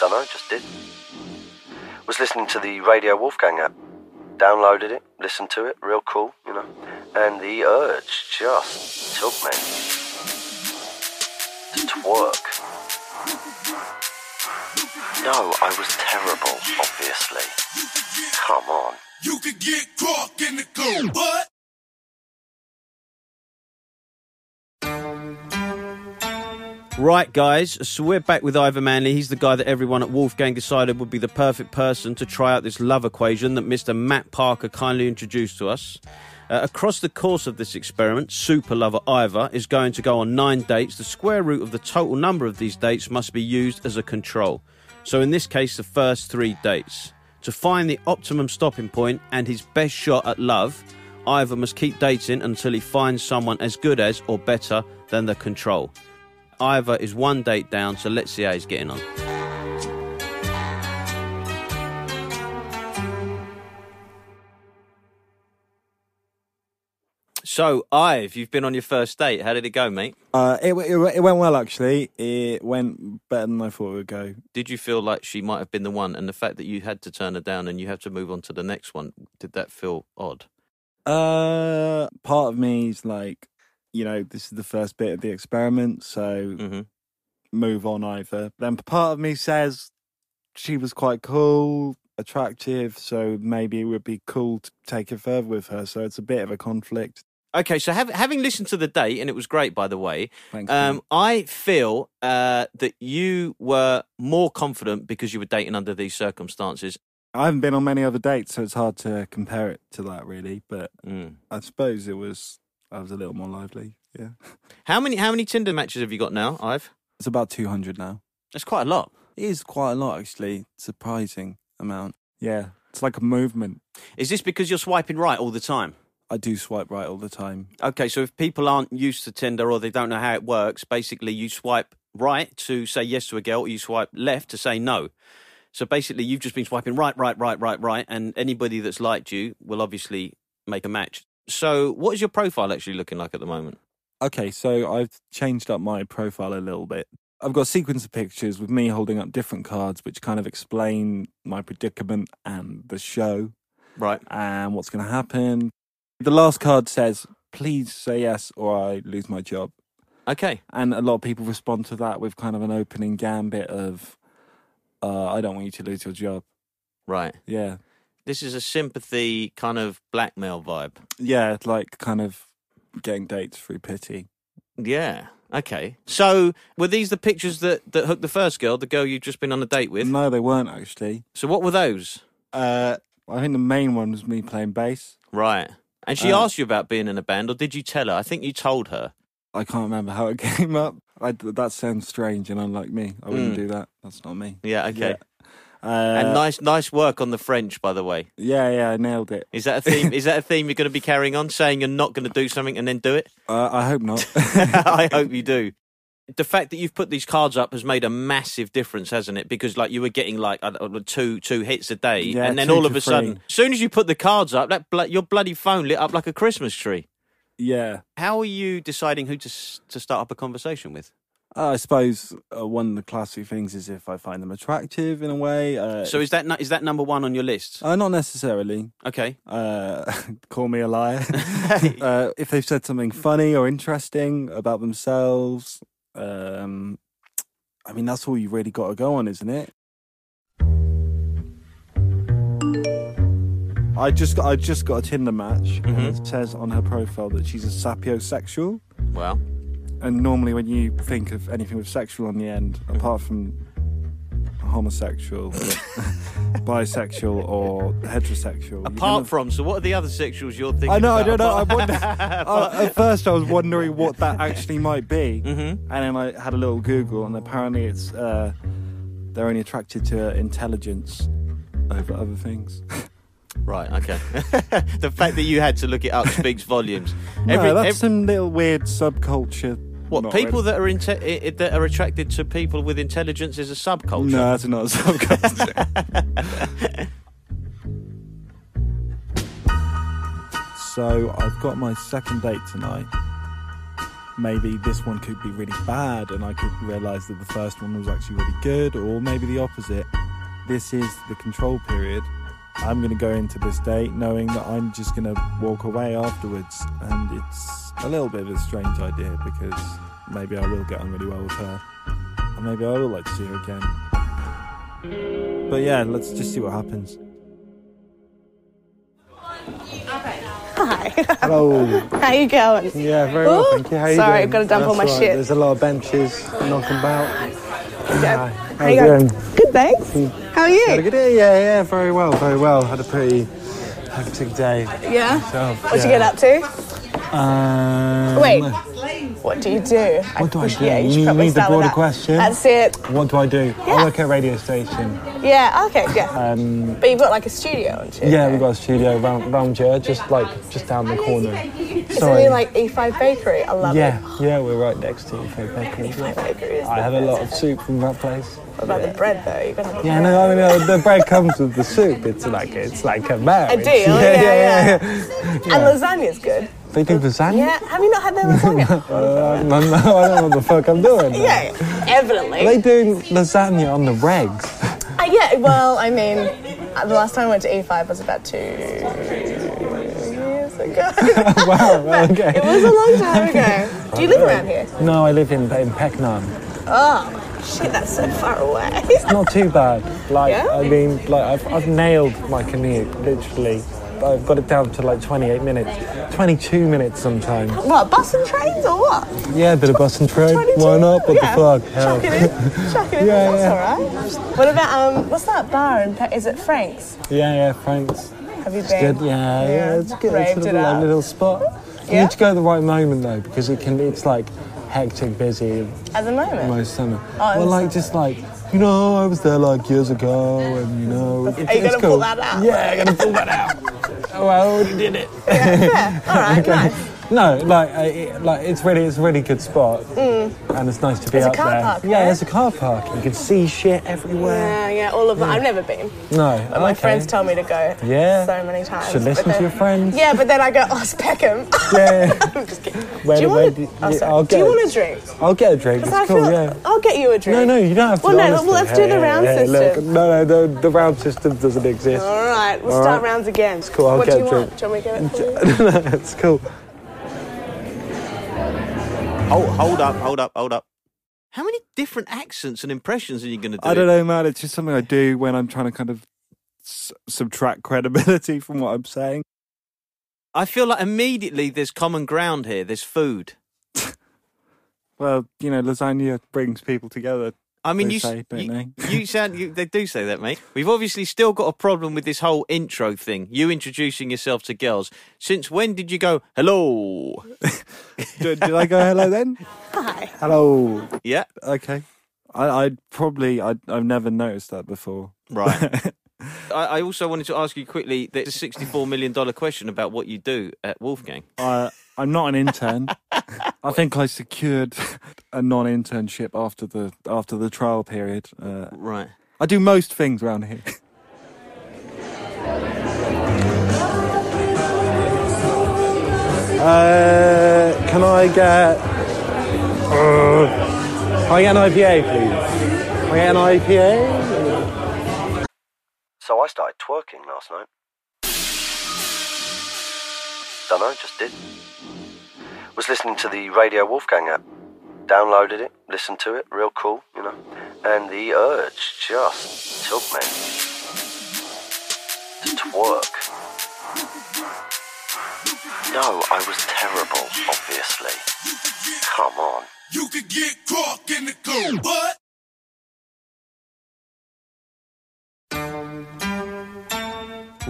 Dunno, just did. Was listening to the Radio Wolfgang app. Downloaded it, listened to it, real cool, you know. And the urge just took me to twerk. No, I was terrible, obviously. Come on. You could get caught in the cold, but Right, guys, so we're back with Ivor Manley. He's the guy that everyone at Wolfgang decided would be the perfect person to try out this love equation that Mr. Matt Parker kindly introduced to us. Uh, across the course of this experiment, super lover Ivor is going to go on nine dates. The square root of the total number of these dates must be used as a control. So, in this case, the first three dates. To find the optimum stopping point and his best shot at love, Ivor must keep dating until he finds someone as good as or better than the control. Ivor is one date down, so let's see how he's getting on. So, Ive, you've been on your first date. How did it go, mate? Uh, it, it it went well actually. It went better than I thought it would go. Did you feel like she might have been the one, and the fact that you had to turn her down and you have to move on to the next one, did that feel odd? Uh, part of me is like, you know, this is the first bit of the experiment, so hmm move on either. Then part of me says she was quite cool, attractive, so maybe it would be cool to take it further with her. So it's a bit of a conflict. Okay, so have, having listened to the date, and it was great, by the way. Um. I feel uh, that you were more confident because you were dating under these circumstances. I haven't been on many other dates, so it's hard to compare it to that really. But Mm. I suppose it was. I was a little more lively. Yeah, How many how many Tinder matches have you got now, Ive? it's about two hundred now. That's quite a lot. It is quite a lot, actually. Surprising amount. Yeah, it's like a movement. Is this because you're swiping right all the time? I do swipe right all the time. Okay, so if people aren't used to Tinder or they don't know how it works, basically you swipe right to say yes to a girl, or you swipe left to say no. So basically, you've just been swiping right, right, right, right, right, and anybody that's liked you will obviously make a match. So, what is your profile actually looking like at the moment? Okay, so I've changed up my profile a little bit. I've got a sequence of pictures with me holding up different cards, which kind of explain my predicament and the show Right. and what's going to happen. The last card says, please say yes or I lose my job. Okay. And a lot of people respond to that with kind of an opening gambit of, uh, I don't want you to lose your job. Right. Yeah. This is a sympathy kind of blackmail vibe. Yeah, like kind of getting dates through pity. Yeah. Okay. So, were these the pictures that, that hooked the first girl, the girl you've just been on a date with? No, they weren't actually. So, what were those? Uh, I think the main one was me playing bass. Right. And she Uh, asked you about being in a band, or did you tell her? I think you told her. I can't remember how it came up. I, that sounds strange and unlike me. I wouldn't Mm. do that. That's not me. Yeah. Okay. Yeah. Uh, and nice, nice work on the French, by the way. Yeah, yeah, I nailed it. Is that a theme? is that a theme you're going to be carrying on, saying you're not going to do something and then do it? Uh, I hope not. I hope you do. The fact that you've put these cards up has made a massive difference, hasn't it? Because like you were getting like know, two two hits a day, Yeah, and then all of a three. sudden, as soon as you put the cards up, that blo- your bloody phone lit up like a Christmas tree. yeah. How are you deciding who to s- to start up a conversation with? Uh, I suppose uh, one of the classic things is if I find them attractive in a way. Uh, So is that nu- is that number one on your list? uh, not necessarily. Okay. Uh, call me a liar. uh, if they've said something funny or interesting about themselves, um, I mean that's all you really got to go on, isn't it? I just got I just got a Tinder match, and Mhm. it says on her profile that she's a sapiosexual. Well, And normally, when you think of anything with sexual on the end, apart from homosexual, bisexual, or heterosexual. apart from, so what are the other sexuals you're thinking? Of? I know, I don't know. I wonder. at first, I was wondering what that actually might be, Mhm. and then I had a little Google, and apparently it's uh, they're only attracted to intelligence over other things. Right, okay. the fact that you had to look it up speaks volumes. no, Every- that's ev- some little weird subculture. What Not people really. that are inte- i- that are attracted to people with intelligence is a subculture. No, that's not a subculture. so I've got my second date tonight. Maybe this one could be really bad, and I could realise that the first one was actually really good, or maybe the opposite. This is the control period. I'm going to go into this date knowing that I'm just going to walk away afterwards, and it's a little bit of a strange idea because maybe I will get on really well with her, and maybe I will like to see her again. But yeah, let's just see what happens. Hi. Hello. How you going? Yeah, very well, thank you. How you sorry, doing? I've got to dump all my That's all right. shit. There's a lot of benches knocking about. Yeah. How How you you going? Good, thanks. Hmm. How are Had a you? good day? Yeah, yeah, very well, very well. Had a pretty hectic day. Yeah. Myself, What'd you get up to? Um, Wait. What do you do? What do I do? Yeah, You should need- probably need the start with broader that. question? That's it. What do I do? Yeah. I work at a radio station. Yeah. Okay. Yeah. Um, but you've got like a studio and shit. yeah, we've got a studio round, round here, just like just down the corner. Isn't Sorry. it like E5 Bakery? I love Yeah, it. yeah, we're right next to Fake Bakery. E5 Bakery is I the have a lot of soup from that place. What about the bread though? You're gonna have Yeah, no, I mean uh, the bread comes with the soup. It's like it's like a marriage. do, oh, yeah, yeah. yeah. And lasagna's good. They do lasagna. Yeah. Have you not had their lasagna? Uh, no, no, I don't know what the fuck I'm doing. yeah. Evidently. They do lasagna on the regs. Uh, yeah, well, I mean, uh, the last time I went to E5 was about two years ago. wow. Well okay. it was a long time ago. Do you live around here? No, I live in in Peckham. Oh, shit, that's so far away. it's Not too bad. Like Yeah? I mean, like I've I've nailed my commute. Literally, I've got it down to like 28 minutes, 22 minutes sometimes. what, bus and trains or what? Yeah, a bit of bus and train. 22? Why not? What yeah. the fuck? Hell. Chuck it in. Chuck it in. Yeah, that's yeah. all right. What about, um, what's that bar in Is it Frank's? Yeah, yeah, Frank's. Have you It's been? good. Yeah, yeah, it's good. Raved it's a it little, up. little spot. You Yeah? need to go at the right moment though, because it can. It's like hectic, busy At the moment? most summer. Oh, well, like summer. just like you know, I was there like years ago, and you know, it, Are you it's gonna cool. pull that out? Yeah, I'm gonna pull that out. oh, I already did it. Yeah. All right, nice. No, like, uh, it, like it's really, it's a really good spot, and it's nice to be There's a car there. park, yeah, right? there's a car park. You can see shit everywhere. Yeah, yeah, all of them. I've never been. No, But my friends tell me to go Yeah. so many times. Should listen to your friends. Yeah, but then I go, oh, it's Peckham. Yeah. I'm just kidding. Where- do you want do- a, oh, yeah. Do you want a drink? I'll get a drink. It's I cool. feel- Yeah. I'll get you a drink. No, no, you don't have to. Well, no, honestly. well, let's do the round hey, look, system. no, no, the, the round system doesn't exist. All right, we'll All start right. rounds again. It's cool, I'll what get do you a want? drink. Do you want me to get it you? it's cool. Hold, hold up, hold up, hold up. How many different accents and impressions are you going to do? I don't know, man. It's just something I do when I'm trying to kind of s- subtract credibility from what I'm saying. I feel like immediately there's common ground here. There's food. Well, you know, lasagna brings people together. I mean, They you, s- say, you, they? you sound. You, they do say that, mate. We've obviously still got a problem with this whole intro thing. You introducing yourself to girls. Since when did you go hello? did, did I go hello then? Hi. Hello. Yeah, Okay. I, I'd probably, I'd, I've never noticed that before. right. I, I also wanted to ask you quickly. A sixty-four million dollar question about what you do at Wolfgang. Uh, I'm not an intern. I think I secured a non-internship after the after the trial period. Uh, Right. I do most things around here. Uh, can I get? Uh, can I get an IPA, please? Can I get an IPA? So I started twerking last night. Dunno, just did. Was listening to the Radio Wolfgang app. Downloaded it, listened to it, real cool, you know. And the urge just took me to twerk. No, I was terrible, obviously. Come on. You could get caught in the cold, but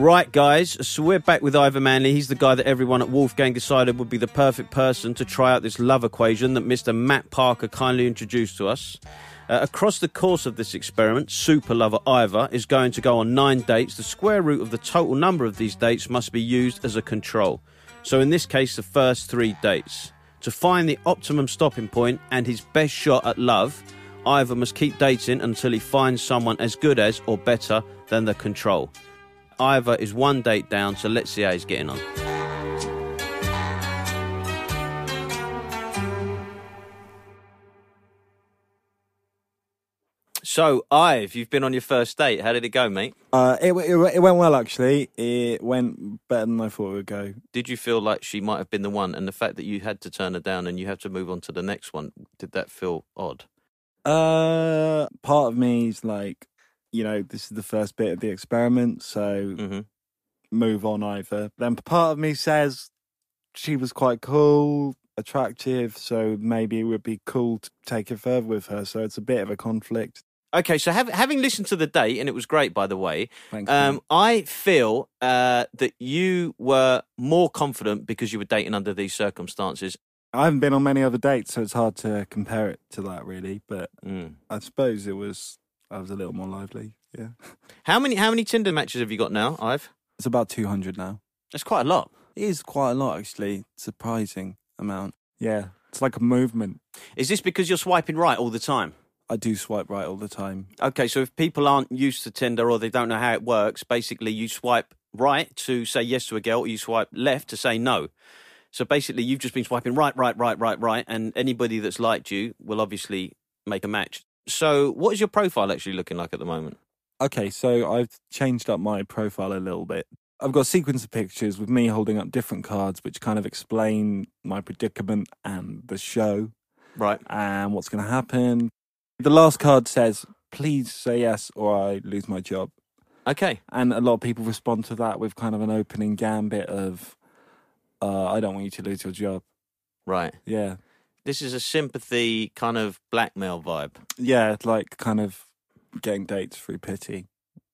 Right, guys, so we're back with Ivor Manley. He's the guy that everyone at Wolfgang decided would be the perfect person to try out this love equation that Mr. Matt Parker kindly introduced to us. Uh, across the course of this experiment, super lover Ivor is going to go on nine dates. The square root of the total number of these dates must be used as a control. So, in this case, the first three dates. To find the optimum stopping point and his best shot at love, Ivor must keep dating until he finds someone as good as or better than the control. Ivor is one date down, so let's see how he's getting on. So, Ive, you've been on your first date. How did it go, mate? Uh, it, it it went well actually. It went better than I thought it would go. Did you feel like she might have been the one? And the fact that you had to turn her down and you have to move on to the next one, did that feel odd? Uh, part of me is like, you know, this is the first bit of the experiment, so Mm-hmm. move on either. Then part of me says she was quite cool, attractive, so maybe it would be cool to take it further with her. So it's a bit of a conflict. Okay, so have, having listened to the date, and it was great, by the way, Thanks. um. I feel uh, that you were more confident because you were dating under these circumstances. I haven't been on many other dates, so it's hard to compare it to that really. But Mm. I suppose it was I was a little more lively. Yeah, How many how many Tinder matches have you got now, Ive? it's about two hundred now. That's quite a lot. It is quite a lot actually. Surprising amount. Yeah, it's like a movement. Is this because you're swiping right all the time? I do swipe right all the time. Okay, so if people aren't used to Tinder or they don't know how it works, basically you swipe right to say yes to a girl, or you swipe left to say no. So basically, you've just been swiping right, right, right, right, right, and anybody that's liked you will obviously make a match. So, what is your profile actually looking like at the moment? Okay, so I've changed up my profile a little bit. I've got a sequence of pictures with me holding up different cards, which kind of explain my predicament and the show Right. and what's going to happen. The last card says, "Please say yes, or I lose my job." Okay. And a lot of people respond to that with kind of an opening gambit of, uh, "I don't want you to lose your job." Right. Yeah, This is a sympathy kind of blackmail vibe. yeah, like kind of getting dates through pity.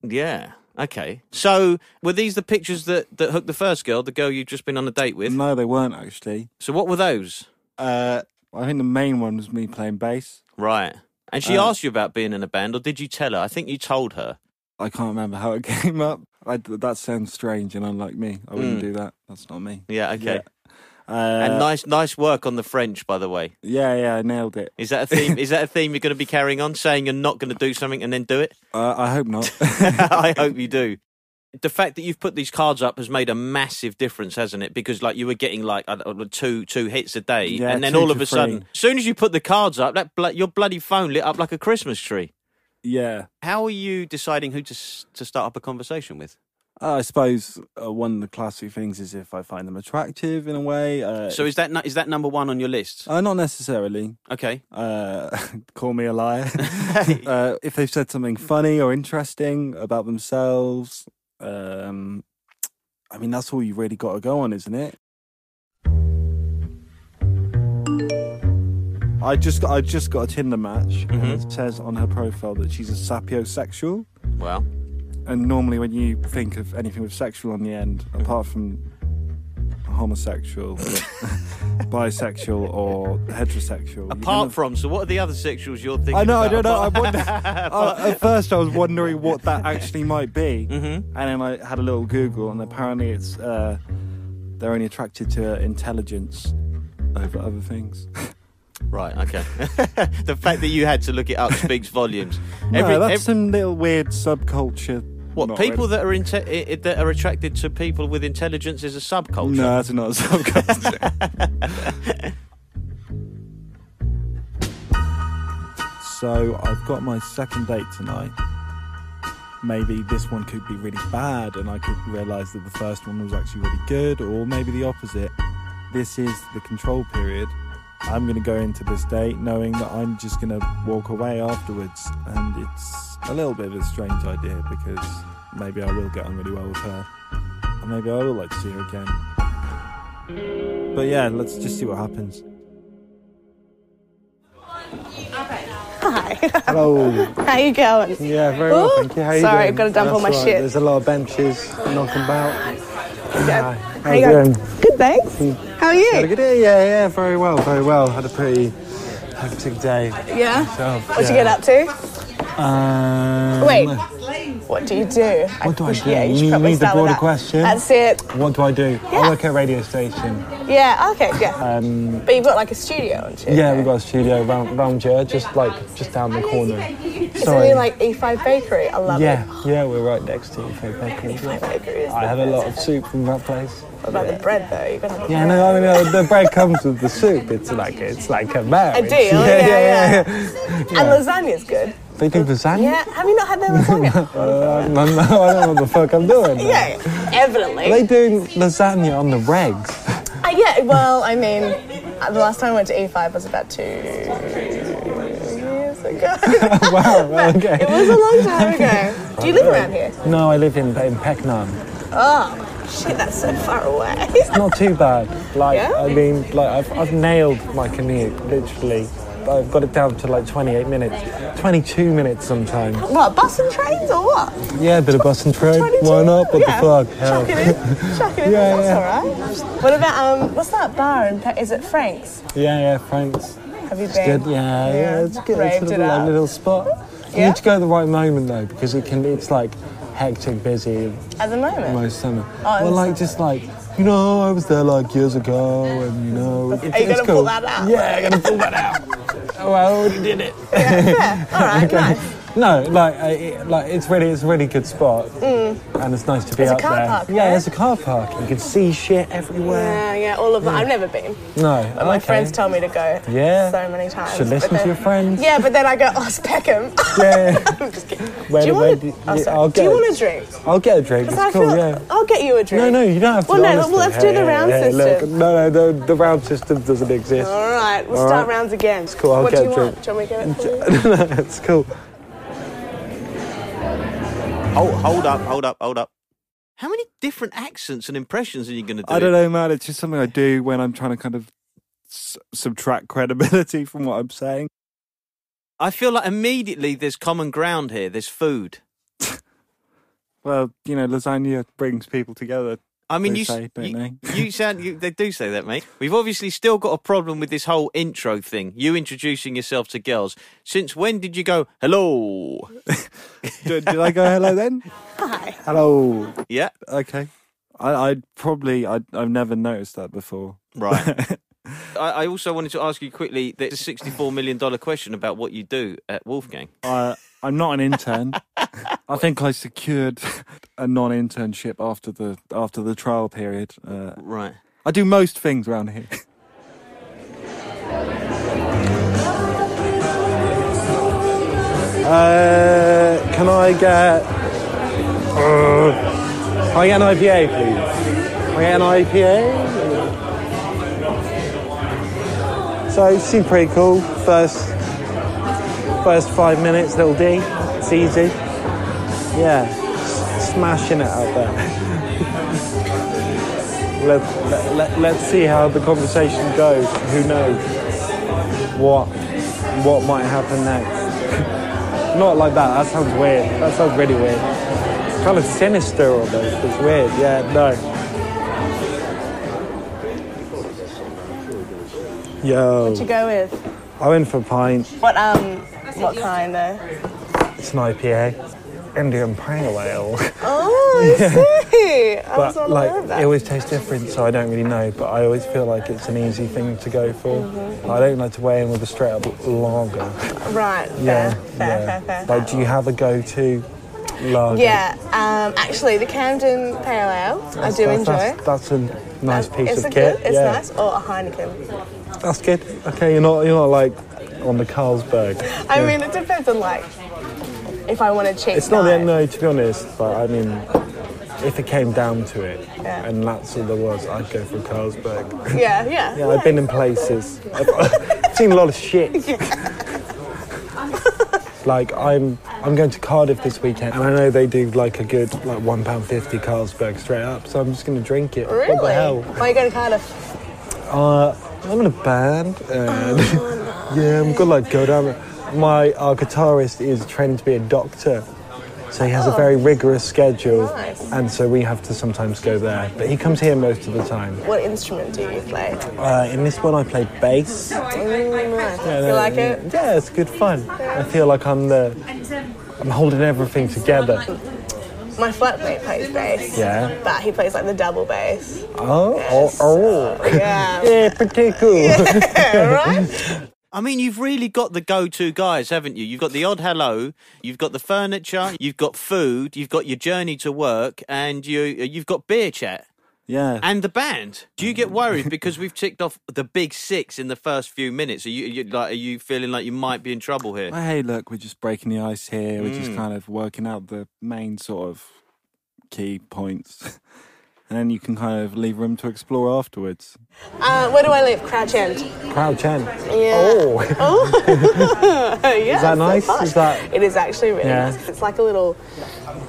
Yeah. Okay. So, were these the pictures that that hooked the first girl, the girl you've just been on a date with? No, they weren't actually. So, what were those? Uh, I think the main one was me playing bass. Right. And she Uh, asked you about being in a band, or did you tell her? I think you told her. I can't remember how it came up. I, that sounds strange and unlike me. I wouldn't Mm. do that. That's not me. Yeah. Okay. Yeah. Uh, and nice, nice work on the French, by the way. Yeah, yeah, I nailed it. Is that a theme? is that a theme you're going to be carrying on? Saying you're not going to do something and then do it? Uh, I hope not. I hope you do. The fact that you've put these cards up has made a massive difference, hasn't it? Because like you were getting like I don't know, two two hits a day, Yeah, and then all of a three. sudden, as soon as you put the cards up, that blo- your bloody phone lit up like a Christmas tree. yeah. How are you deciding who to s- to start up a conversation with? Uh, I suppose uh, one of the classic things is if I find them attractive in a way. Uh, So is that nu- is that number one on your list? uh, not necessarily. Okay. Uh, call me a liar. uh, if they've said something funny or interesting about themselves, um, I mean that's all you really got to go on, isn't it? I just got I just got a Tinder match, and Mhm. it says on her profile that she's a sapiosexual. Well, And normally, when you think of anything with sexual on the end, apart from homosexual, bisexual, or heterosexual. apart from, so what are the other sexuals you're thinking? I know, I don't know. I wonder. uh, at first, I was wondering what that actually might be, Mhm. and then I had a little Google, and apparently, it's uh, they're only attracted to intelligence over other things. Right. Okay. the fact that you had to look it up speaks volumes. no, Every- that's ev- some little weird subculture. What Not people really. that are inte- i- i- that are attracted to people with intelligence is a subculture. No, that's not a subculture. so I've got my second date tonight. Maybe this one could be really bad, and I could realise that the first one was actually really good, or maybe the opposite. This is the control period. I'm going to go into this date knowing that I'm just going to walk away afterwards, and it's a little bit of a strange idea because maybe I will get on really well with her, and maybe I will like to see her again. But yeah, let's just see what happens. Hi. Hello. How you going? Yeah, very well, thank you. How you sorry, doing? I've got to dump all my right, shit. There's a lot of benches knocking about. Yeah. How you you going? Good, thanks. How are Had a you? good day? Yeah, yeah, very well, very well. Had a pretty hectic day. Yeah. Myself, What'd you get up to? Um, Wait. What do you do? What do I do? Yeah, you You probably need the broader question? That's it. What do I do? Yeah. I work at a radio station. Yeah. Okay. Yeah. Um, but you've got like a studio and shit. yeah, we've got a studio round, round here, just like just down the corner. Isn't it like E5 Bakery? I love Yeah, it. yeah, we're right next to Fake Bakery. E5 Bakery is I have a lot of soup from that place. What about the bread though? You have the Yeah, no, I mean uh, the bread comes with the soup. It's like it's like a marriage. A deal, yeah, yeah. And lasagna's good. They do lasagna. Yeah. Have you not had their lasagna? Uh, no, no, I don't know what the fuck I'm doing. yeah. Evidently. They do lasagna on the regs. Uh, yeah, well, I mean, uh, the last time I went to E5 was about two years ago. wow. Okay. it was a long time ago. Do you live around here? No, I live in in Peckham. Oh, shit, that's so far away. Not too bad. Like Yeah? I mean, like I've, I've nailed my commute. Literally, I've got it down to like 28 minutes, 22 minutes sometimes. what, bus and trains or what? Yeah, a bit of bus and train. 22? Why not? What yeah. the fuck? Chuck it in. Chuck it in. Yeah, that's yeah. all right. What about, um, what's that bar in Is it Frank's? Yeah, yeah, Frank's. Have you It's been? good. Yeah, yeah, it's good. Raved it's a it little, like, little spot. You Yeah? need to go at the right moment though, because it can. It's like hectic, busy At the moment? most summer. Oh, well, like just like you know, I was there like years ago, and you know, it's, Are you it's gonna cool. pull that out? Yeah, I'm gonna pull that out. oh, I already did it. All right, nice. No, like, I, it, like it's really, it's a really good spot, mm. and it's nice to be There's a car there. park yeah, there. there's a car park. You can see shit everywhere. Yeah, yeah, all of them. I've never been. No, But my okay. friends tell me to go Yeah. so many times. Should listen then- to your friends. Yeah, but then I go, oh, it's Peckham. Yeah. I'm just kidding. Where- do you want a, oh, yeah. Do you want a drink? I'll get a drink. It's I cool. feel, Yeah. I'll get you a drink. No, no, you don't have to. Well, no, honestly. well, let's do the round hey, look, system. no, no, the, the round system doesn't exist. All right, we'll All start right. rounds again. It's cool, I'll what get do you a want? drink. Do you want me to get it you? it's cool. Hold, hold up, hold up, hold up. How many different accents and impressions are you going to do? I don't know, man. It's just something I do when I'm trying to kind of s- subtract credibility from what I'm saying. I feel like immediately there's common ground here. There's food. Well, you know, lasagna brings people together. I mean, you, say, you, you sound. You, they do say that, mate. We've obviously still got a problem with this whole intro thing. You introducing yourself to girls. Since when did you go hello? did, did I go hello then? Hi. Hello. Yeah, Okay. I, I'd probably, I'd, I've never noticed that before. right. I, I also wanted to ask you quickly. There's a sixty-four million dollar question about what you do at Wolfgang. I, I'm not an intern. I think I secured a non-internship after the after the trial period. Uh, Right. I do most things around here. Uh, can I get? Uh, can I get an IPA, please? Can I get an IPA? So it seemed pretty cool. First, first five minutes, little D. It's easy. Yeah, smashing it out there. let, let, let, let's see how the conversation goes. Who knows what what might happen next? Not like that. That sounds weird. That sounds really weird. Kind of sinister almost. It's weird. Yeah, no. Yo, you go with I went for a pint. what um what kind though? It's an IPA, Indian Pale Ale. Oh, I see. I was but like, aware of that. it always tastes different, so I don't really know. But I always feel like it's an easy thing to go for. I don't like to weigh in with a straight up lager. right. Yeah, fair, yeah. fair, fair. Like, do you have a go-to lager? Yeah, um, actually, the Camden Pale Ale, I do That's- enjoy. That's, that's a nice piece it's of a kit. good, it's yeah. nice. Or a Heineken. That's good. Okay, you're not you're not like on the Carlsberg. I mean, it depends on like if I want to cheat. It's not the night. no, to be honest. But I mean, if it came down to it, Yeah. and that's all there was, I'd go for Carlsberg. Yeah, yeah. Yeah, I've been in places. I've, I've seen a lot of shit. like I'm, I'm going to Cardiff this weekend, and I know they do like a good like one pound fifty Carlsberg straight up. So I'm just going to drink it. Really? What the hell? Why are you going to Cardiff? Uh, I'm in a band, and yeah, I'm gonna like go down. my our guitarist is training to be a doctor. So he has a very rigorous schedule, Nice. and so we have to sometimes go there. But he comes here most of the time. What instrument do you play? Uh, in this one, I play bass. Mm, nice. Yeah, you like it? Yeah, it's good fun. I feel like I'm the I'm holding everything together. My flatmate plays bass. Yeah. But he plays like the double bass. Oh, oh, oh. Yeah. Yeah, pretty cool. right? I mean, you've really got the go-to guys, haven't you? You've got the odd hello, you've got the furniture, you've got food, you've got your journey to work, and you you've got beer chat Yeah. and the band. Do you get worried because we've ticked off the big six in the first few minutes? Are you, you like? Are you feeling like you might be in trouble here? Well, hey, look, we're just breaking the ice here. We're just Mm. kind of working out the main sort of key points. And then you can kind of leave room to explore afterwards. Uh, where do I live? Crouch End. Crouch End. Yeah. Oh, yeah, is that nice? Is that It is actually really Yeah. nice. It's like a little.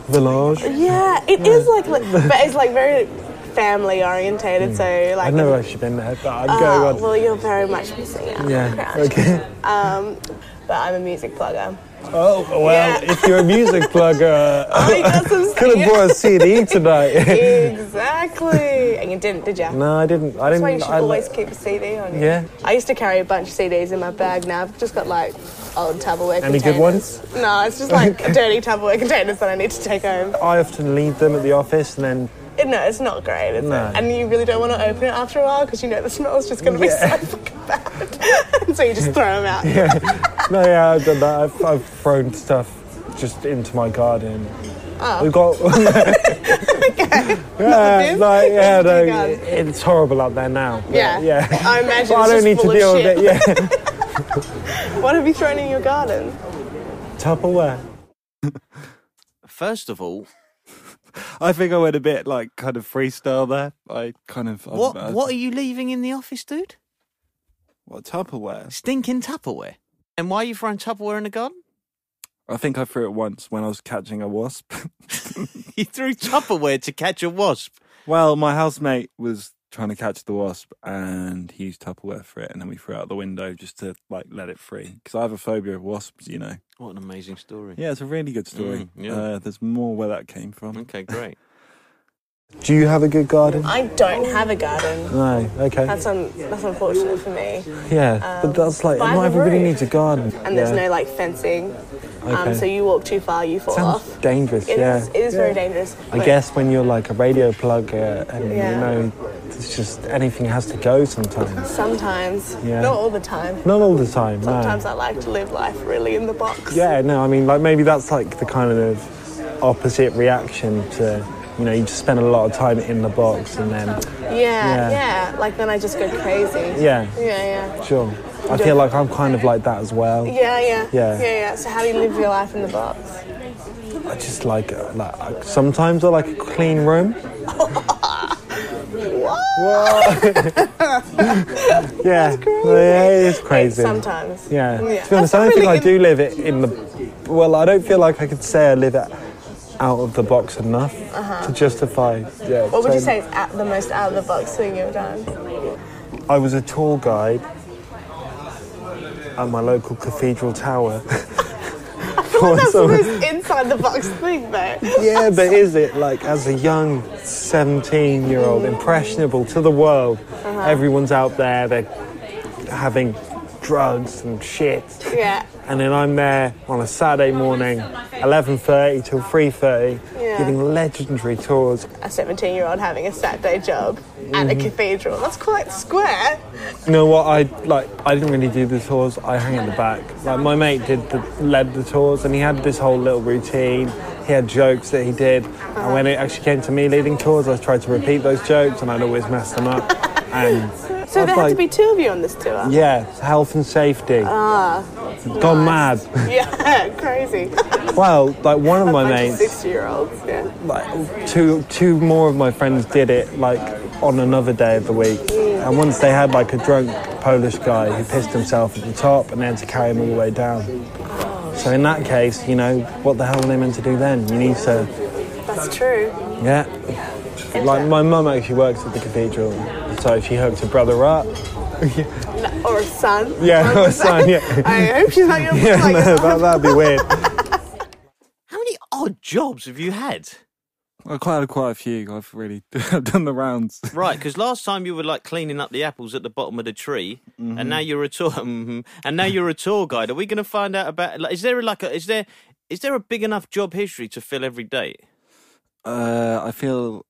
village? Yeah, it is like, like, but it's like very family orientated. So like. I've never actually been there, but I'm going on. well, you're very much missing out. yeah, okay. Um, but I'm a music plugger. Oh, well, Yeah. if you're a music plugger, Oh, you got some could have bought a CD tonight. exactly. And you didn't, did you? no, I didn't. I That's why you didn't. should I, always keep a CD on you. Yeah. I used to carry a bunch of CDs in my bag. Now I've just got like old Tupperware Any good containers. No, it's just like dirty Tupperware containers that I need to take home. I often leave them at the office and then It- no, it's not great, is No. it? And you really don't want to open it after a while because you know the smell's just going to be so fucking bad. and so you just throw them out. No, yeah, I've done that. I've, I've thrown stuff just into my garden. Oh. We've got. yeah, like, yeah, no, it's horrible out there now. but Yeah. yeah. I imagine But I don't just need to full of deal with it. Yeah. What have you thrown in your garden? Tupperware. First of all, I think I went a bit like kind of freestyle there. I kind of. what uh, what are you leaving in the office, dude? What Tupperware? Stinking Tupperware. And why are you throwing Tupperware in the garden? I think I threw it once when I was catching a wasp. You threw Tupperware to catch a wasp. well, my housemate was trying to catch the wasp, and he used Tupperware for it, and then we threw it out the window just to like let it free because I have a phobia of wasps. You know. What an amazing story. Yeah, it's a really good story. Mm, yeah. uh, there's more where that came from. Okay, great. Do you have a good garden? I don't have a garden. No. Okay. That's un- that's unfortunate for me. yeah, but that's like but I not have a everybody roof. needs a garden. And there's yeah. no like fencing. Um, Okay. so you walk too far, you fall Sounds off. dangerous. It is. yeah. It is very dangerous. I guess when you're like a radio plugger and Yeah. you know, it's just anything has to go sometimes. Sometimes. Yeah. Not all the time. Not all the time. no. Sometimes I like to live life really in the box. Yeah, no, I mean, like maybe that's like the kind of opposite reaction to, you know, you just spend a lot of time in the box and then, Yeah, Yeah. yeah. Like then I just go crazy. yeah, Yeah, yeah. sure. I feel like I'm kind of like that as well. Yeah, yeah. Yeah. Yeah, yeah. So how do you live your life in the box? I just like, like sometimes I like a clean room. yeah, yeah, it is crazy. Sometimes. Yeah. Yeah. To be honest, I don't think really I do live it in the. Well, I don't feel like I could say I live it out of the box enough to justify. Yeah. Uh-huh. What would you say is at the most out of the box thing you've done? I was a tour guide at my local cathedral tower. For That's the most inside the box thing though. yeah, but is it like as a young 17 year old, impressionable to the world? Uh-huh. Everyone's out there, they're having drugs and shit. Yeah. And then I'm there on a Saturday morning, 11.30 till 3.30, Yeah. giving legendary tours. A 17 year old having a Saturday job at a Mm-hmm. cathedral. That's quite square. You know what? I like. I didn't really do the tours. I hang at the back. Like my mate did the led the tours, and he had this whole little routine. He had jokes that he did, and when it actually came to me leading tours, I tried to repeat those jokes, and I'd always mess them up. And So there had to be two of you on this tour. yeah, health and safety. Ah, Gone mad. Yeah, crazy. well, like one of my mates, 60 year olds, yeah. like two two more of my friends did it like on another day of the week. And once they had like a drunk Polish guy who pissed himself at the top and they had to carry him all the way down. So in that case, you know, what the hell are they meant to do then? You need to That's true. yeah. Like my mum actually works at the cathedral, so if she hooked her brother up. Or a son. Yeah, Or or a son, yeah. I hope she's not your Yeah, like, no, that, that'd be weird. How many odd jobs have you had? Quite had quite a few. I've really done the rounds. Right, because last time you were like cleaning up the apples at the bottom of the tree, Mm-hmm. and now you're a tour, mhm, and now you're a tour guide. Are we going to find out about? Like, is there like a is there is there a big enough job history to fill every date? Uh, I feel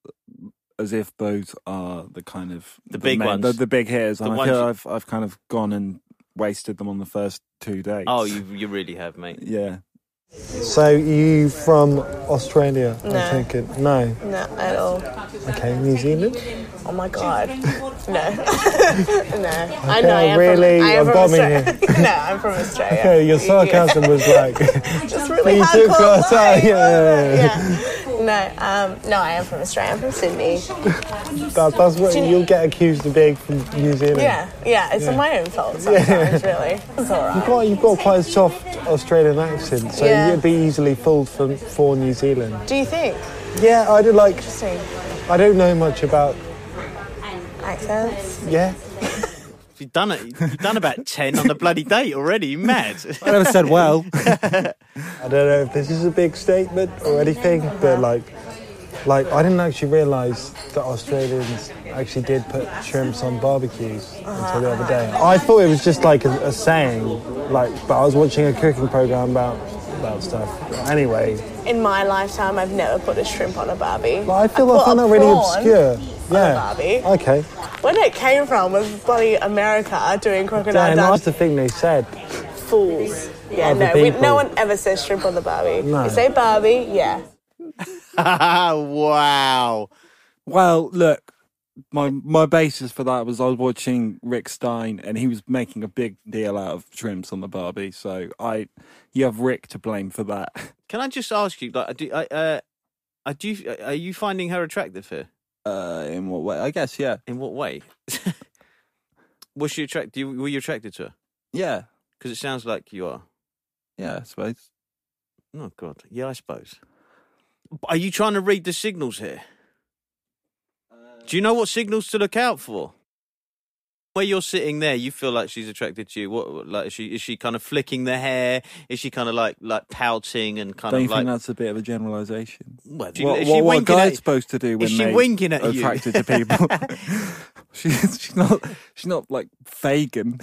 as if those are the kind of The big main- ones. the, the big hitters, The and I feel you... I've I've kind of gone and wasted them on the first two dates. Oh, you you really have, mate. yeah. So you from Australia? No. I take it. No. No, at all. Okay, New Zealand. Oh my god. No. no. I know. I am really? From, I am You're from bombing Australia. no, I'm from Australia. Okay, your sarcasm was like. Just really too, hardcore. like, yeah, yeah, yeah. Yeah. No, um, no, I am from Australia. I'm from Sydney. That, that's what you'll get accused of being from New Zealand. Yeah, yeah. It's my own fault sometimes, really. It's alright. You've got, you've got quite a soft Australian accent, so Yeah. you'd be easily fooled for, for New Zealand. Do you think? Yeah, I do like. Interesting. I don't know much about. Accents. Yeah, You've done it. You've done about ten on the bloody date already. You mad? I never said well. I don't know if this is a big statement or anything, but like, like I didn't actually realise that Australians actually did put shrimps on barbecues until the other day. I thought it was just like a, a saying, like, but I was watching a cooking program about about stuff. Anyway, In my lifetime, I've never put a shrimp on a barbie. but I feel like I put not really obscure. Yeah. Barbie. Okay. Where it came from was bloody America doing crocodile Damn, that's the thing they said. Fools. Yeah, Other no, we, people. no one ever says shrimp on the Barbie. No. You say Barbie, yeah. wow. Well, look, my my basis for that was I was watching Rick Stein, and he was making a big deal out of shrimps on the Barbie. So I, you have Rick to blame for that. Can I just ask you, like, do, I, uh, uh, do you, are you finding her attractive here? Uh, in what way? I guess, yeah, In what way? Was she attracted? Were you attracted to her? yeah, Because it sounds like you are. yeah. I suppose. Oh God, yeah, I suppose. Are you trying to read the signals here? Do you know what signals to look out for? Where you're sitting there, you feel like she's attracted to you. What, like, is she is she kind of flicking the hair? Is she kind of like like pouting and kind Don't you of like? think that's a bit of a generalisation? Well, she- what is what, she what a winking guy's at- supposed to do when is she they winking at are you? attracted to people? she's, she's not. She's not like Fagin.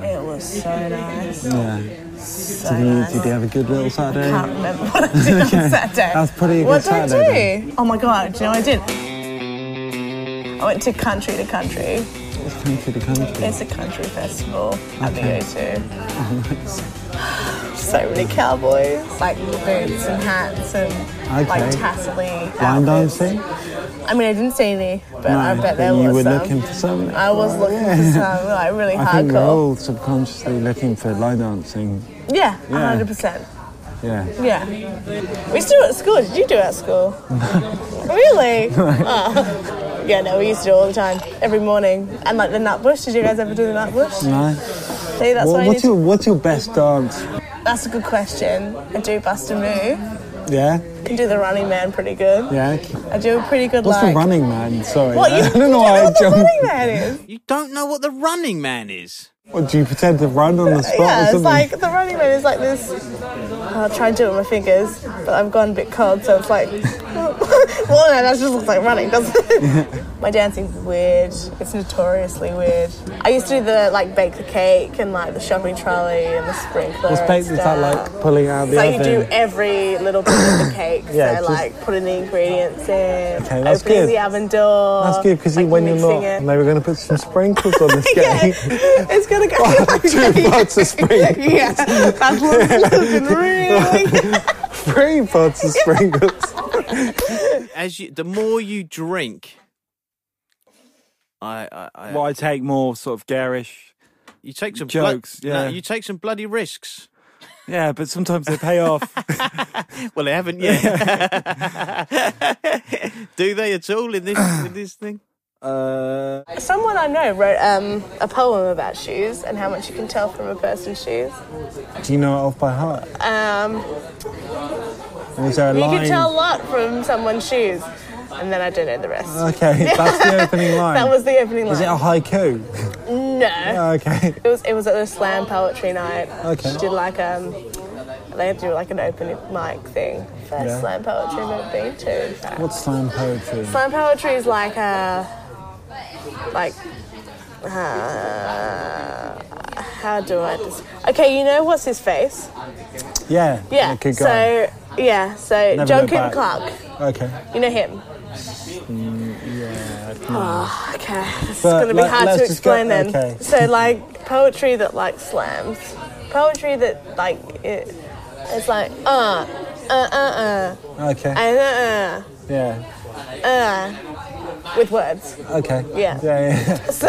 It was so nice. Yeah. So Did you, nice. did you have a good little Saturday? I can't remember what I did on Saturday. That's pretty good What did I Saturday do? Oh my god, do you know what I did? I went to country to country. It's Country to country. It's a country festival at the O2. so many cowboys, like boots and hats and like Okay. tassely Line dancing? I mean, I didn't see any, but I bet there you was were some. looking for some. I was looking for some, like really I think we're hardcore. all subconsciously looking for line dancing. Yeah, Yeah. hundred percent. Yeah. Yeah. We used to do it at school. Did you do it at school? really? Oh. Yeah, no, we used to do it all the time, every morning. And like the Nutbush. Did you guys ever do the Nutbush? No. See, that's Well, what I need what's to- your What's your best dance? That's a good question. I do bust a move. Yeah. Can do the running man pretty good. Yeah. I do a pretty good What's like. the running man? Sorry, What, you, I don't know you why I what the jumped. running man is? You don't know what the running man is. What, do you pretend to run on the spot Yeah, it's like the running man is like this. I'll try and do it with my fingers, but I've gone a bit cold, so it's like. well, no, that just looks like running, doesn't it? my dancing's weird. It's notoriously weird. I used to do the like bake the cake and like the shopping trolley and the sprinkler. What's baked? Is that like pulling out the like you do every little bit of the cake. Yeah, so just- like putting the ingredients in, Okay, that's opening good. the oven door. That's good because like when you're not, it. they were going to put some sprinkles on this yeah, cake. it's gonna go. Two parts of sprinkles. yeah, that's what's looking really. Three pots of sprinkles. As you, the more you drink, I, I, I Well, I take more sort of garish. you take some jokes, Blood, no, yeah. you take some bloody risks. Yeah, but sometimes they pay off. Well, they haven't yet. Do they at all in this in this thing? Uh, Someone I know wrote um, a poem about shoes and how much you can tell from a person's shoes. Do you know it off by heart? Um, is there a you line? can tell a lot from someone's shoes. and then I don't know the rest. Okay, that's the opening line. That was the opening line. Is it a haiku? no. Okay. It was it was at a slam poetry night. Okay. She did like um they had to do like an open mic thing. First Yeah. slam poetry I've ever been to. in fact. What's slam poetry? Slam poetry is like uh like uh, how do I just okay, you know what's his face? Yeah. Yeah. good guy. So yeah, so Never John look Kim back. Clark. Okay. You know him? Yeah. Oh, okay. It's But going to be let- hard let's to just go- explain then. okay. So, like, poetry that, like, slams. Poetry that, like, it, it's like, uh, uh, uh, uh, Okay. and Yeah. uh, yeah. uh, with words. Okay. Yeah. Yeah. yeah. So,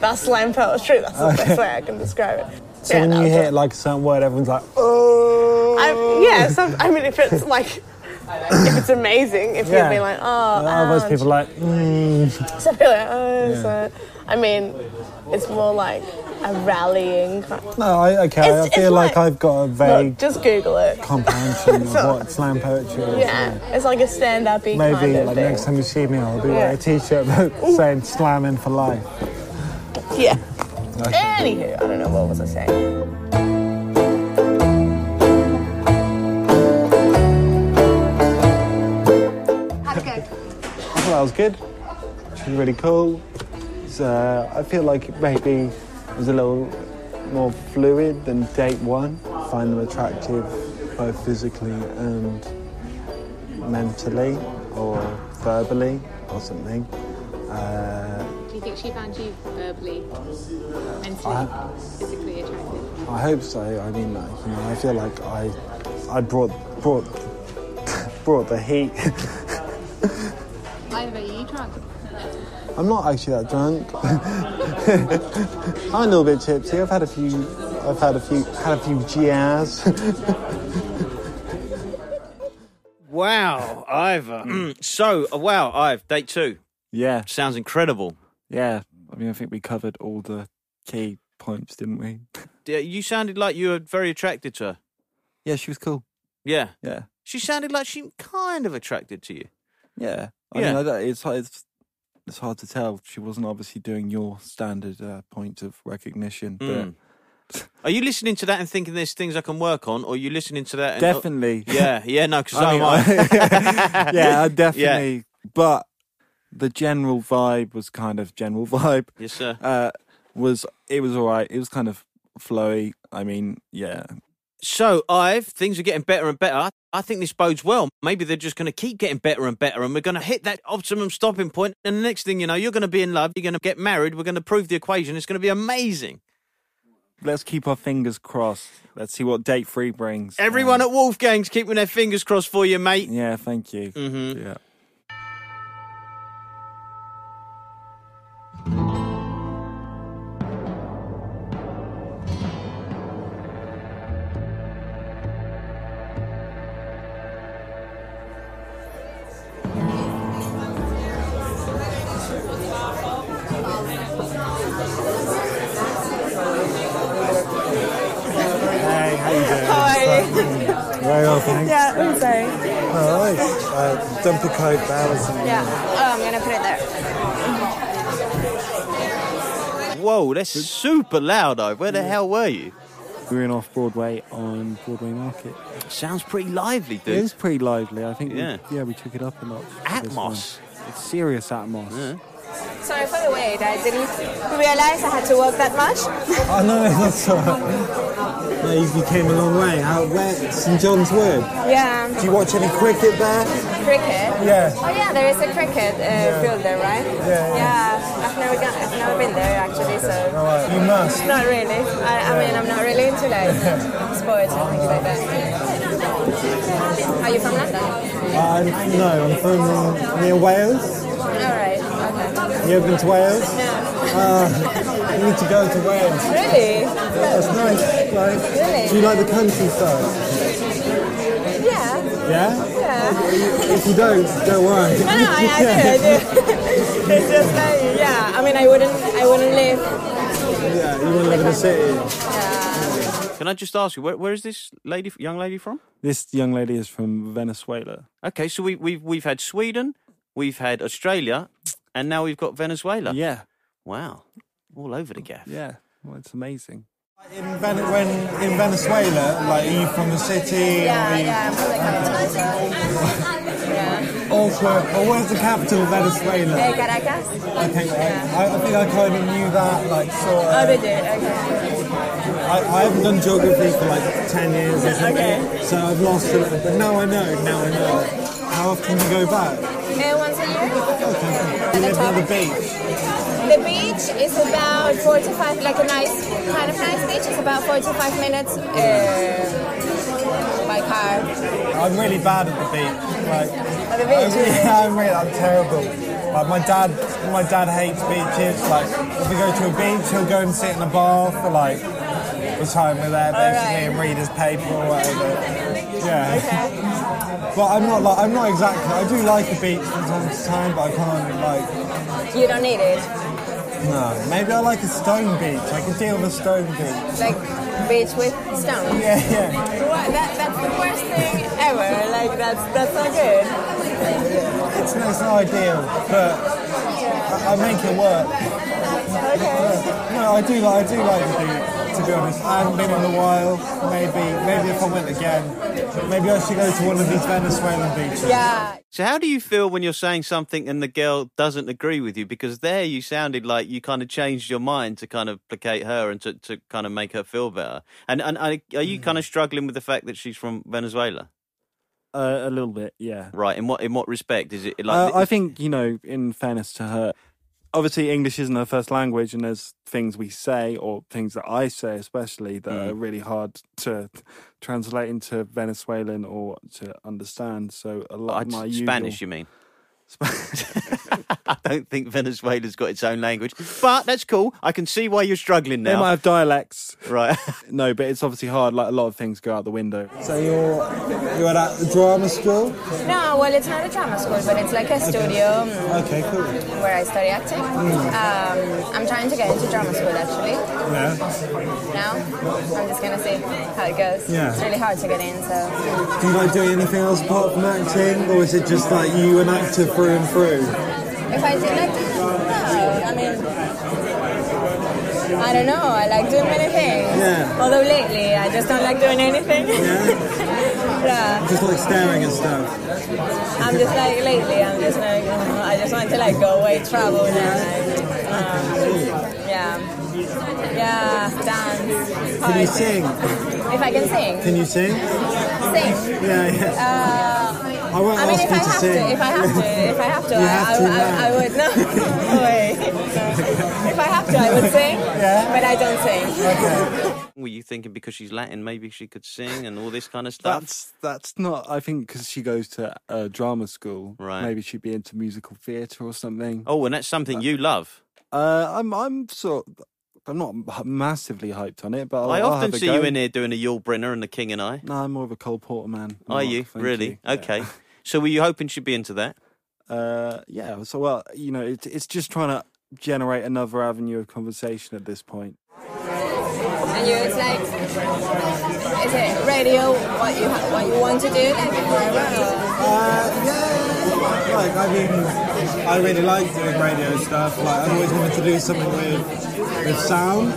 that's slam poetry. That's the best way I can describe it. So Yeah, when you hit like a certain word, everyone's like, oh. I, yeah, some, I mean, if it's like, if it's amazing, if Yeah. you'd be like, oh, Otherwise, ouch. people are like, mm. So I feel like, oh, so, I mean, it's more like a rallying. No, I, okay. It's- I feel like, like- I've got a vague Look, just Google it. comprehension of what slam poetry is. Yeah, it's like a stand-up Maybe kind of like thing. next time you see me, I'll be Yeah. wearing a t-shirt saying "slamming for life." Yeah. Anywho, I don't know what was I saying. I thought that was good. It was really cool. Uh, I feel like maybe was a little more fluid than date one. Find them attractive both physically and mentally or verbally or something. Uh, Do you think she found you verbally, mentally, I- physically attractive? I hope so. I mean, like, you know, I feel like I, I brought brought brought the heat. Either you drunk? I'm not actually that drunk. I'm a little bit tipsy. I've had a few. I've had a few. Had a few jazz. Wow, Ivor. so, uh, wow, Ive, date two. yeah, Sounds incredible. yeah. I mean, I think we covered all the key points, didn't we? Yeah, You sounded like you were very attracted to her. Yeah, she was cool. Yeah. Yeah, She sounded like she kind of attracted to you. yeah. I Yeah. mean, I it's it's it's hard to tell. She wasn't obviously doing your standard uh, point of recognition, but Mm. Are you listening to that and thinking there's things I can work on, or are you listening to that? And, definitely. Yeah, yeah, no, because I mean, am I. yeah, I definitely. But the general vibe was kind of general vibe. yes, sir. Uh, was it was all right. It was kind of flowy. I mean, yeah, So, Ive, things are getting better and better. I think this bodes well. Maybe they're just going to keep getting better and better, and we're going to hit that optimum stopping point. And the next thing you know, you're going to be in love. You're going to get married. We're going to prove the equation. It's going to be amazing. let's keep our fingers crossed. Let's see what date three brings. Everyone Um, at Wolfgang's keeping their fingers crossed for you, mate. yeah, thank you. Mhm. Yeah. Super loud, Ive. Where the hell were you? We were in off Broadway on Broadway Market. Sounds pretty lively, dude. It is pretty lively. I think. Yeah. We, yeah, we took it up a notch. for this one. Atmos. It's serious Atmos. Sorry for the wait. I didn't realize I had to walk that much. Oh no, that's all right. No, you, you came a long way. How, where? St John's Wood. Yeah. Do you watch any cricket there? Cricket. Yeah. Oh yeah, there is a cricket uh, field there, right? Yeah, yeah. I've never gone, I've never been there actually, so. You must. not really. I, I mean, I'm not really into like sports and things like that. Are you from London? Uh, no, I'm from near Wales. All right. Okay. You ever been to Wales? No. Uh, you need to go to Wales. Really? That's nice. Like, Really? do you like the countryside? Yeah. Yeah. Yeah. If you don't, don't worry. No, no, I, I do, I do. it's just like, yeah. I mean, I wouldn't, I wouldn't live. Yeah, you want to live in the city. Can I just ask you, where, where is this lady, young lady from? This young lady is from Venezuela. Okay, so we, we've we've had Sweden, we've had Australia, and now we've got Venezuela. Yeah, Wow. All over the gaff. yeah. Well, it's amazing. In, Ven- when, in Venezuela, like, are you from the city? Yeah, or are you yeah, I'm from the capital. So. Also, or where's the capital of Venezuela? Hey, Caracas. Okay, I, I think I kind of knew that, like, sort of. Oh, they did. Okay. I, I haven't done geography for like 10 years or something, Okay. so I've lost a little bit. Now I know, now I know. How often do you go back? Uh, once a year. You live near the beach. The beach is about 45, like a nice, kind of nice beach. It's about 45 minutes uh, by car. I'm really bad at the beach. Like, At the beach, I'm. Terrible. Like my dad, my dad hates beaches. Like if we go to a beach, he'll go and sit in a bar for like the time we're there, basically, Alright. and read his paper or whatever. Yeah. Okay. But I'm not like I'm not exactly. I do like a beach from time to time, but I can't like. You don't need it. No, maybe I like a stone beach. I can deal with a stone beach. Like beach with stones. Yeah, yeah. What? That, that's the worst thing ever. Like that's that's not good. It's, it's not ideal, but I, I make it work. Okay. No, I do like I do like the beach. To be honest, I haven't been in a while. Maybe maybe if I went again, maybe I should go to one of these Venezuelan beaches. Yeah. So, how do you feel when you're saying something and the girl doesn't agree with you? Because there you sounded like you kind of changed your mind to kind of placate her and to, to kind of make her feel better. And and are are you kind of struggling with the fact that she's from Venezuela? Uh, a little bit, yeah. Right. In what in what respect is it like? Uh, I think you know, in fairness to her, obviously English isn't her first language, and there's things we say or things that I say, especially that Mm. are really hard to translate into Venezuelan or to understand. So a lot of my Spanish, you usual... mean? I don't think Venezuela's got its own language, but that's cool. I can see why you're struggling now. They might have dialects, Right. no, but it's obviously hard. Like a lot of things go out the window. So you're you're at the drama school. No, well, it's not a drama school, but it's like a studio um, Okay, cool. where I study acting. Um, I'm trying to get into drama school actually. Yeah. Now, I'm just gonna see how it goes. Yeah. It's really hard to get in, so. Do you like doing anything else apart from acting, or is it just like you an actor through and through? If I did like, no, I mean, I don't know. I like doing many things. Yeah. Although lately, I just don't like doing anything. Yeah. yeah. Just like staring and stuff. I'm just like lately. I'm just like, I just want to like go away, travel, and like, um, yeah, yeah, dance. Can you sing? If I can sing, Can you sing? sing. Yeah, yeah. Uh, I won't I mean, ask if you I to have sing. to, if I have to, if I have to, You I, have to I, now. I would no. Wait, no. If I have to, I would sing. Yeah. But I don't sing. Were you thinking because she's Latin, maybe she could sing and all this kind of stuff? That's that's not. I think because she goes to uh, drama school, Right. Maybe she'd be into musical theatre or something. Oh, and that's something you love. Uh, I'm I'm sort. I'm not massively hyped on it, but I'll, I I'll often have a see go. you in here doing a Yul Brynner and the King and I. No, I'm more of a Cole Porter man. Are Mark, you really? you. Yeah. Okay. So were you hoping she'd be into that? Uh, yeah. So well, you know, it's it's just trying to generate another avenue of conversation at this point. And you, it's like, is it radio? What you ha- what you want to do like forever? Uh, yeah. Like, I mean, I really like doing radio stuff. Like, I've always wanted to do something with with sound.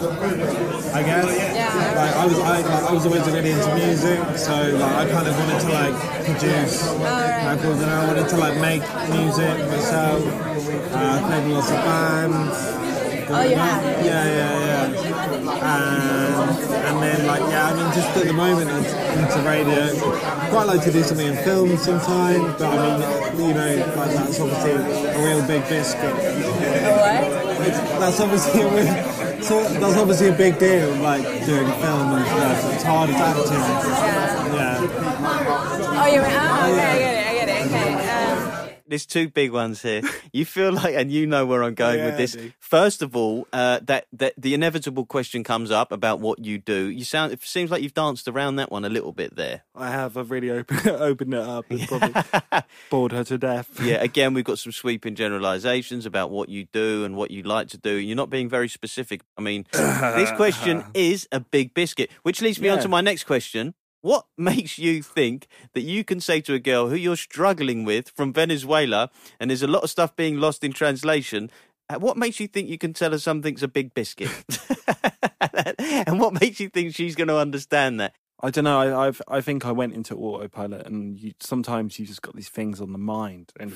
I guess. Yeah. Like, I was, I, like, I was always really into music, so like, I kind of wanted to like produce records, and I wanted to like make music myself. Uh, played lots of bands. Oh, you have? Yeah, yeah, yeah. And, and then, like, yeah, I mean, just at the moment, I'm into radio. Quite like to do something in film sometime, but I mean, you know, like, that's obviously a real big biscuit. What? It's, that's obviously a real, so that's obviously a big deal, like doing film and stuff. It's hard as acting. Yeah. Yeah. Oh, you mean? Oh, okay, I get it. I get it. Okay. There's two big ones here. You feel like, and you know where I'm going Yeah, with this. First of all, uh, that that the inevitable question comes up about what you do. You sound. It seems like you've danced around that one a little bit there. I have. I've really opened opened it up and probably bored her to death. Yeah. Again, we've got some sweeping generalizations about what you do and what you like to do. You're not being very specific. I mean, this question is a big biscuit, which leads me on to my next question. What makes you think that you can say to a girl who you're struggling with from Venezuela, and there's a lot of stuff being lost in translation? uh, What makes you think you can tell her something's a big biscuit? and what makes you think she's going to understand that? I don't know. I I've, I think I went into autopilot, and you, sometimes you just got these things on the mind, and